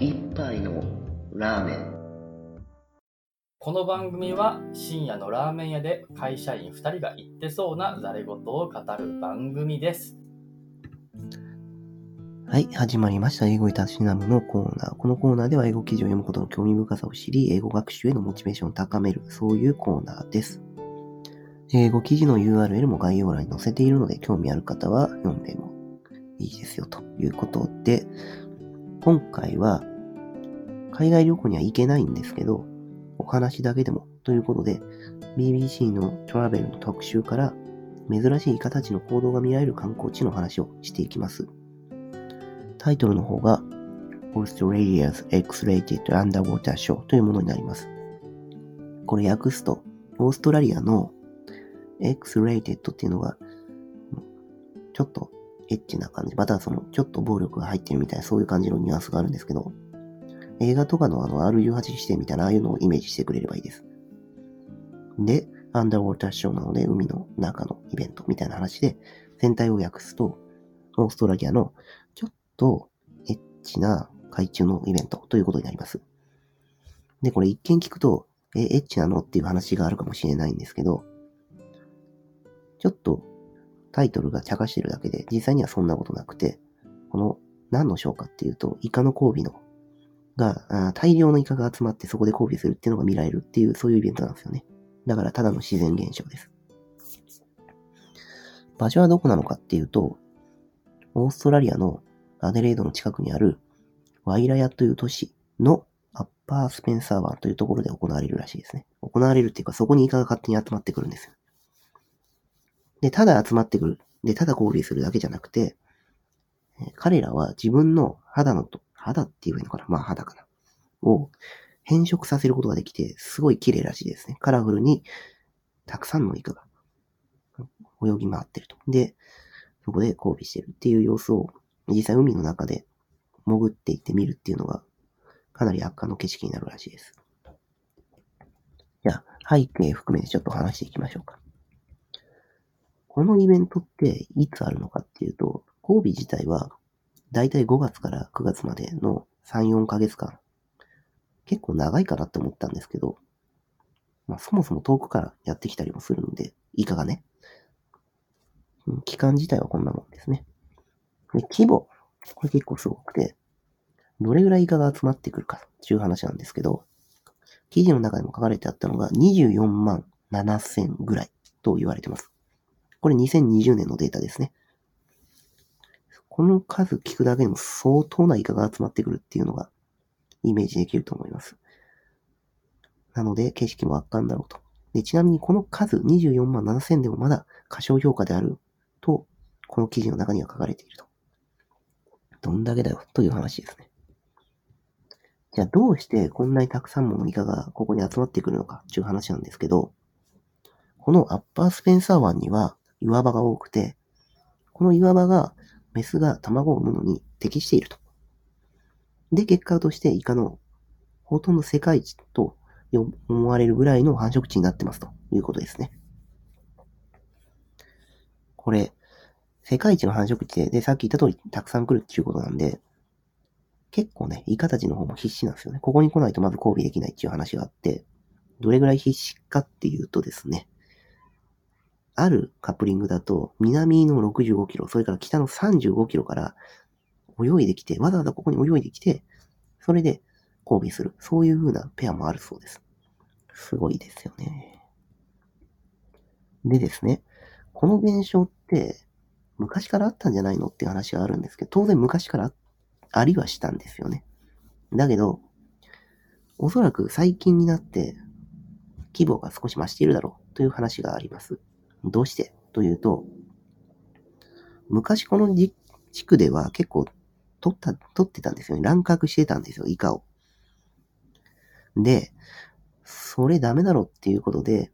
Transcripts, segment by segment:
一杯のラーメンこの番組は深夜のラーメン屋で会社員2人が言ってそうなざれ言を語る番組です。はい、始まりました。英語いたしなむのコーナー。このコーナーでは英語記事を読むことの興味深さを知り、英語学習へのモチベーションを高める、そういうコーナーです。英語記事の URL も概要欄に載せているので、興味ある方は読んでもいいですよ、ということで、今回は、海外旅行には行けないんですけど、お話だけでもということで、BBC のトラベルの特集から、珍しい形の行動が見られる観光地の話をしていきます。タイトルの方が Australia's X-Rated Underwater Show というものになります。これ訳すと、オーストラリアの X-Rated っていうのが、ちょっとエッチな感じ、またはその、ちょっと暴力が入ってるみたいな、そういう感じのニュアンスがあるんですけど、映画とかのあの R18 視点みたいな、ああいうのをイメージしてくれればいいです。で、アンダーウォーターショーなので、海の中のイベントみたいな話で、全体を訳すと、オーストラリアのちょっとエッチな海中のイベントということになります。で、これ一見聞くと、え、エッチなのっていう話があるかもしれないんですけど、ちょっとタイトルが茶化してるだけで、実際にはそんなことなくて、この何のショーかっていうと、イカの交尾の、が、大量のイカが集まってそこで交尾するっていうのが見られるっていう、そういうイベントなんですよね。だからただの自然現象です。場所はどこなのかっていうと、オーストラリアのアデレードの近くにあるワイラヤという都市のアッパースペンサー湾というところで行われるらしいですね。行われるっていうか、そこにイカが勝手に集まってくるんですよ。で、ただ集まってくる。で、ただ交尾するだけじゃなくて、彼らは自分の肌のと、肌って言えばいいのかな？まあ肌かな。を変色させることができて、すごい綺麗らしいですね。カラフルに、たくさんのイカが泳ぎ回ってると。で、そこで交尾してるっていう様子を、実際海の中で潜っていって見るっていうのが、かなり圧巻の景色になるらしいです。じゃあ、背景含めてちょっと話していきましょうか。このイベントっていつあるのかっていうと、交尾自体は、だいたい5月から9月までの3、4ヶ月間。結構長いかなって思ったんですけど、まあそもそも遠くからやってきたりもするので、イカがね。期間自体はこんなもんですね。で、規模。これ結構すごくて、どれぐらいイカが集まってくるかっていう話なんですけど、記事の中でも書かれてあったのが24万7千ぐらいと言われてます。これ2020年のデータですね。この数聞くだけでも相当なイカが集まってくるっていうのがイメージできると思います。なので景色も圧巻だろうと。で、ちなみにこの数24万7000でもまだ過小評価であると、この記事の中には書かれていると。どんだけだよという話ですね。じゃあどうしてこんなにたくさんものイカがここに集まってくるのかっていう話なんですけど、このアッパースペンサー湾には岩場が多くて、この岩場がメスが卵を産むのに適していると。で、結果としてイカのほとんど世界一と思われるぐらいの繁殖地になってますということですね。これ、世界一の繁殖地で、で、さっき言った通りたくさん来るっていうことなんで、結構ね、イカたちの方も必死なんですよね。ここに来ないとまず交尾できないっていう話があって、どれぐらい必死かっていうとですね、あるカップリングだと、南の65キロ、それから北の35キロから泳いできて、わざわざここに泳いできて、それで交尾する。そういう風なペアもあるそうです。すごいですよね。でですね、この現象って昔からあったんじゃないの？っていう話があるんですけど、当然昔からあありはしたんですよね。だけど、おそらく最近になって規模が少し増しているだろうという話があります。どうして？というと、昔この地区では結構取った、取ってたんですよね。乱獲してたんですよ、イカを。で、それダメだろっていうことで、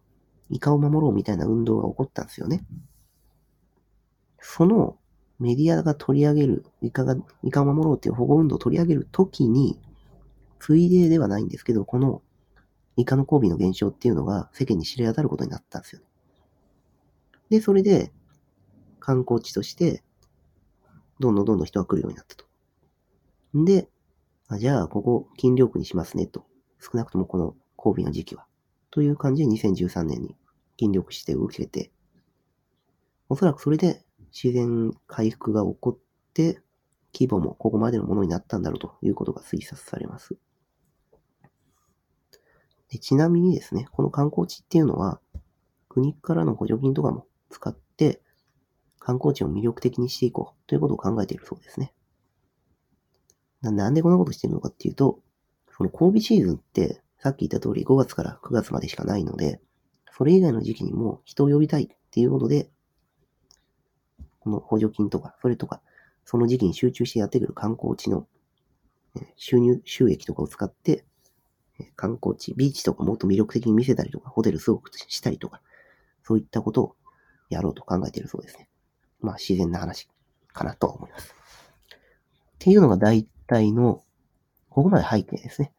イカを守ろうみたいな運動が起こったんですよね。そのメディアが取り上げる、イカが、イカを守ろうっていう保護運動を取り上げるときに、ついでではないんですけど、このイカの交尾の減少っていうのが世間に知れ渡ることになったんですよ。で、それで観光地として、どんどんどんどん人が来るようになったと。んで、あじゃあ、ここ禁漁区にしますねと。少なくともこの交尾の時期は。という感じで2013年に禁漁区指定を受けて、おそらくそれで自然回復が起こって、規模もここまでのものになったんだろうということが推察されます。でちなみにですね、この観光地っていうのは、国からの補助金とかも使って、観光地を魅力的にしていこうということを考えているそうですね。なんでこんなことしてるのかっていうと、その交尾シーズンって、さっき言った通り5月から9月までしかないので、それ以外の時期にも人を呼びたいっていうことで、この補助金とか、それとか、その時期に集中してやってくる観光地の収入、収益とかを使って、観光地、ビーチとかもっと魅力的に見せたりとか、ホテルすごくしたりとか、そういったことをやろうと考えているそうですね。まあ自然な話かなと思います。っていうのが大体の、ここまで背景ですね。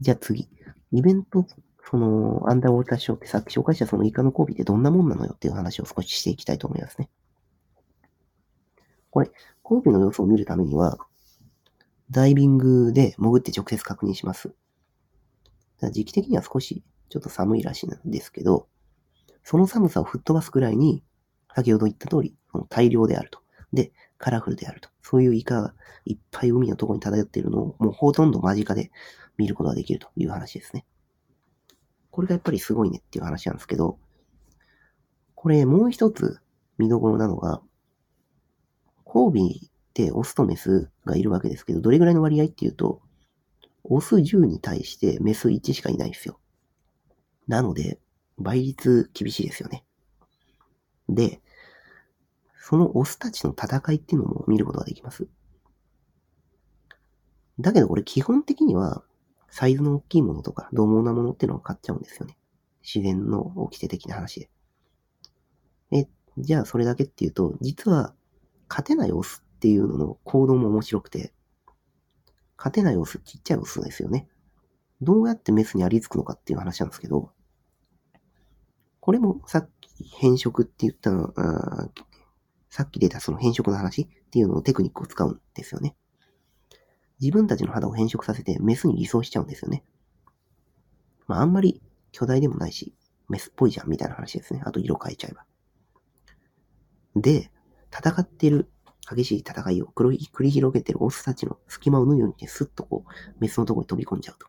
じゃあ次。イベント、その、アンダーウォーターショーってさっき紹介したそのイカの交尾ってどんなもんなのよっていう話を少ししていきたいと思いますね。これ、交尾の様子を見るためには、ダイビングで潜って直接確認します。時期的には少しちょっと寒いらしいんですけど、その寒さを吹っ飛ばすくらいに、先ほど言った通り、その大量であると。で、カラフルであると。そういうイカがいっぱい海のところに漂っているのを、もうほとんど間近で見ることができるという話ですね。これがやっぱりすごいねっていう話なんですけど、これもう一つ見どころなのが、交尾ってオスとメスがいるわけですけど、どれぐらいの割合っていうと、オス10に対してメス1しかいないんですよ。なので、倍率厳しいですよね。で、そのオスたちの戦いっていうのも見ることができます。だけどこれ基本的には、サイズの大きいものとか、獰猛なものっていうのを買っちゃうんですよね。自然の掟的な話で。え、じゃあそれだけっていうと、実は、勝てないオスっていうのの行動も面白くて、勝てないオス、ちっちゃいオスですよね。どうやってメスにありつくのかっていう話なんですけど、これもさっき変色って言ったの、さっき出たその変色の話っていうのをテクニックを使うんですよね。自分たちの肌を変色させてメスに偽装しちゃうんですよね。まあ、あんまり巨大でもないし、メスっぽいじゃんみたいな話ですね。あと色変えちゃえば。で、戦ってる、激しい戦いを繰り広げてるオスたちの隙間を縫うようにね、スッとこう、メスのところに飛び込んじゃうと。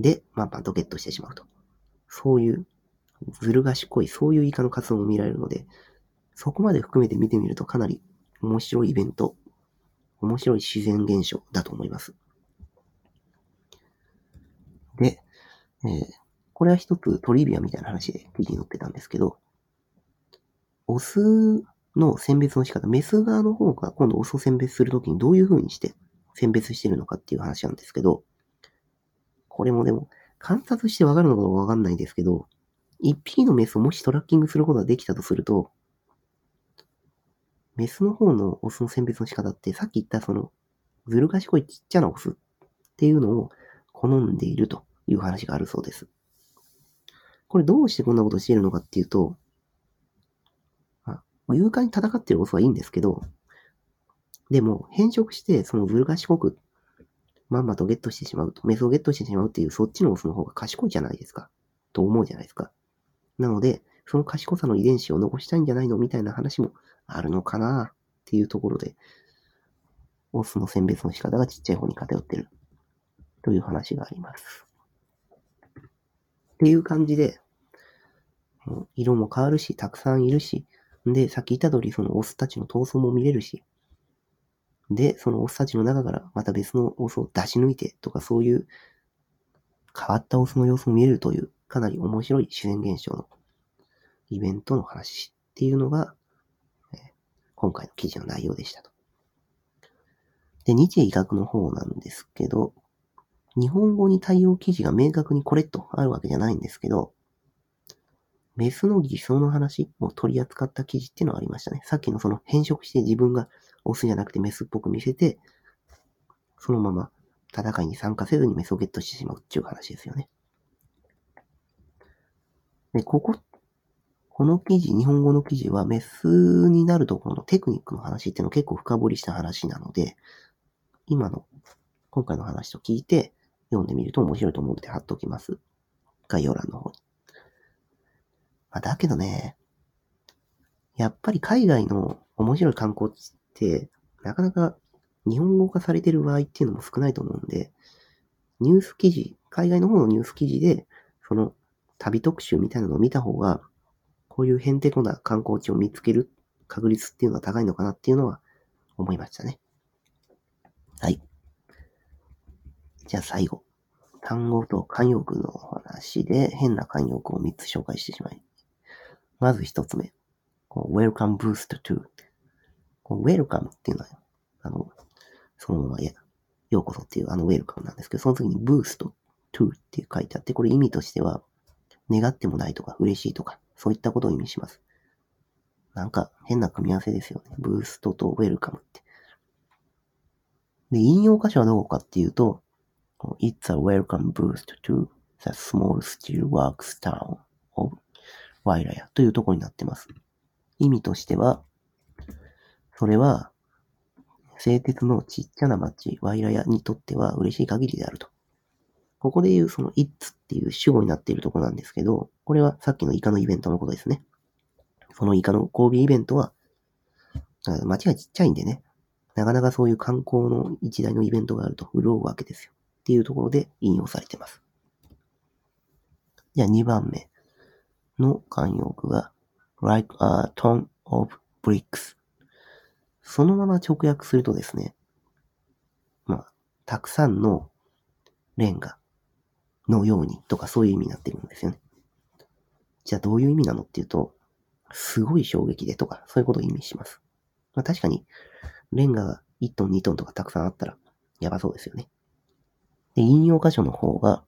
で、まあ、バンとゲットしてしまうと。そういう、ずる賢い、そういうイカの活動も見られるので、そこまで含めて見てみるとかなり面白いイベント面白い自然現象だと思います。で、えー、これは一つトリビアみたいな話で記事に載ってたんですけど、オスの選別の仕方、メス側の方が今度オスを選別するときにどういう風にして選別してるのかっていう話なんですけど、これもでも観察してわかるのかわかんないですけど、一匹のメスをもしトラッキングすることができたとすると、メスの方のオスの選別の仕方って、さっき言ったその、ずる賢いちっちゃなオスっていうのを好んでいるという話があるそうです。これどうしてこんなことしているのかっていうと、まあ、勇敢に戦ってるオスはいいんですけど、でも変色してそのずる賢くまんまとゲットしてしまうと、メスをゲットしてしまうっていうそっちのオスの方が賢いじゃないですか。と思うじゃないですか。なので、その賢さの遺伝子を残したいんじゃないのみたいな話もあるのかなっていうところで、オスの選別の仕方がちっちゃい方に偏ってるという話があります。っていう感じで、色も変わるし、たくさんいるし、で、さっき言った通り、そのオスたちの闘争も見れるし、で、そのオスたちの中からまた別のオスを出し抜いてとか、そういう変わったオスの様子も見えるという、かなり面白い自然現象のイベントの話っていうのが、今回の記事の内容でしたと。で、日英医学の方なんですけど、日本語に対応記事が明確にこれとあるわけじゃないんですけど、メスの偽装の話を取り扱った記事っていうのがありましたね。さっきのその変色して自分がオスじゃなくてメスっぽく見せて、そのまま戦いに参加せずにメスをゲットしてしまうっていう話ですよね。で、こここの記事、日本語の記事はメスになるところのテクニックの話っていうのを結構深掘りした話なので、今の、今回の話と聞いて読んでみると面白いと思うので貼っておきます。概要欄の方に。まあ、だけどね、やっぱり海外の面白い観光地って、なかなか日本語化されてる場合っていうのも少ないと思うんで、ニュース記事、海外の方のニュース記事で、その旅特集みたいなのを見た方が、こういうヘンテコな観光地を見つける確率っていうのは高いのかなっていうのは思いましたね。はい。じゃあ最後。単語と慣用句の話で変な慣用句を3つ紹介してしまい。まず1つ目。こう welcome boost to. こう welcome っていうのは、あの、そのままや、ようこそっていうあの welcome なんですけど、その次に boost to って書いてあって、これ意味としては、願ってもないとか嬉しいとか、そういったことを意味します。なんか変な組み合わせですよね。ブーストとウェルカムって。で、引用箇所はどこかっていうと、It's a welcome boost to the small steel works town of ワイラヤというところになってます。意味としては、それは、製鉄のちっちゃな町、ワイラヤにとっては嬉しい限りであると。ここで言うその it っていう主語になっているとこなんですけど、これはさっきのイカのイベントのことですね。そのイカの交尾イベントは、街がちっちゃいんでね、なかなかそういう観光の一大のイベントがあると潤うわけですよ。っていうところで引用されてます。じゃあ2番目の慣用句が like a ton of bricks そのまま直訳するとですね、まあ、たくさんのレンガのようにとかそういう意味になってるんですよね。じゃあどういう意味なのっていうと、すごい衝撃でとか、そういうことを意味します。まあ確かに、レンガが1トン2トンとかたくさんあったら、やばそうですよね。で、引用箇所の方が、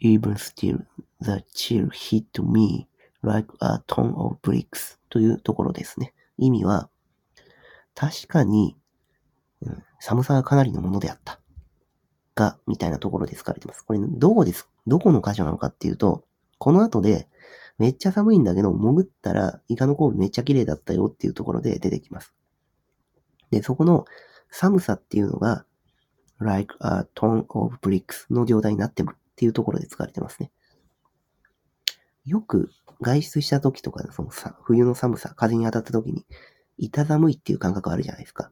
even still, the chill hit me like a ton of bricks というところですね。意味は、確かに、うん、寒さがかなりのものであった。が、みたいなところで使われてます。これ、どこです、どこの箇所なのかっていうと、この後で、めっちゃ寒いんだけど、潜ったら、イカの交尾めっちゃ綺麗だったよっていうところで出てきます。で、そこの寒さっていうのが、like a ton of bricks の状態になってるっていうところで使われてますね。よく外出した時とか、そのさ冬の寒さ、風に当たった時に、痛寒いっていう感覚あるじゃないですか。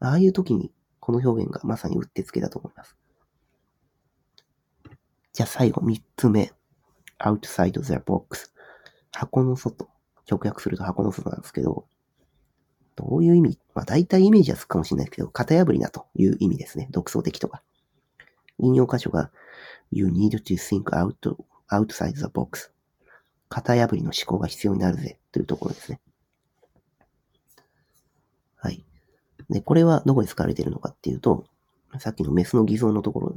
ああいう時に、この表現がまさにうってつけだと思います。じゃあ最後、三つ目。outside the box。箱の外。直訳すると箱の外なんですけど、どういう意味？まあ大体イメージはつくかもしれないですけど、型破りなという意味ですね。独創的とか。引用箇所が You need to think out, outside the box. 型破りの思考が必要になるぜというところですね。はい。で、これはどこで使われているのかっていうと、さっきのメスの偽造のところ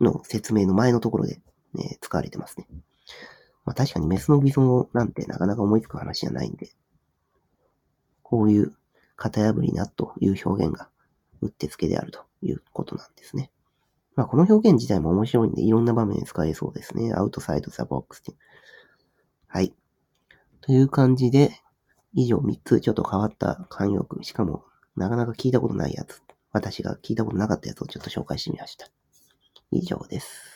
の説明の前のところで、ね、使われてますね。まあ確かにメスの偽造なんてなかなか思いつく話じゃないんで、こういう型破りなという表現がうってつけであるということなんですね。まあこの表現自体も面白いんでいろんな場面で使えそうですね。outside the box って。はい。という感じで、以上3つちょっと変わった慣用句、しかもなかなか聞いたことないやつ、私が聞いたことなかったやつをちょっと紹介してみました。以上です。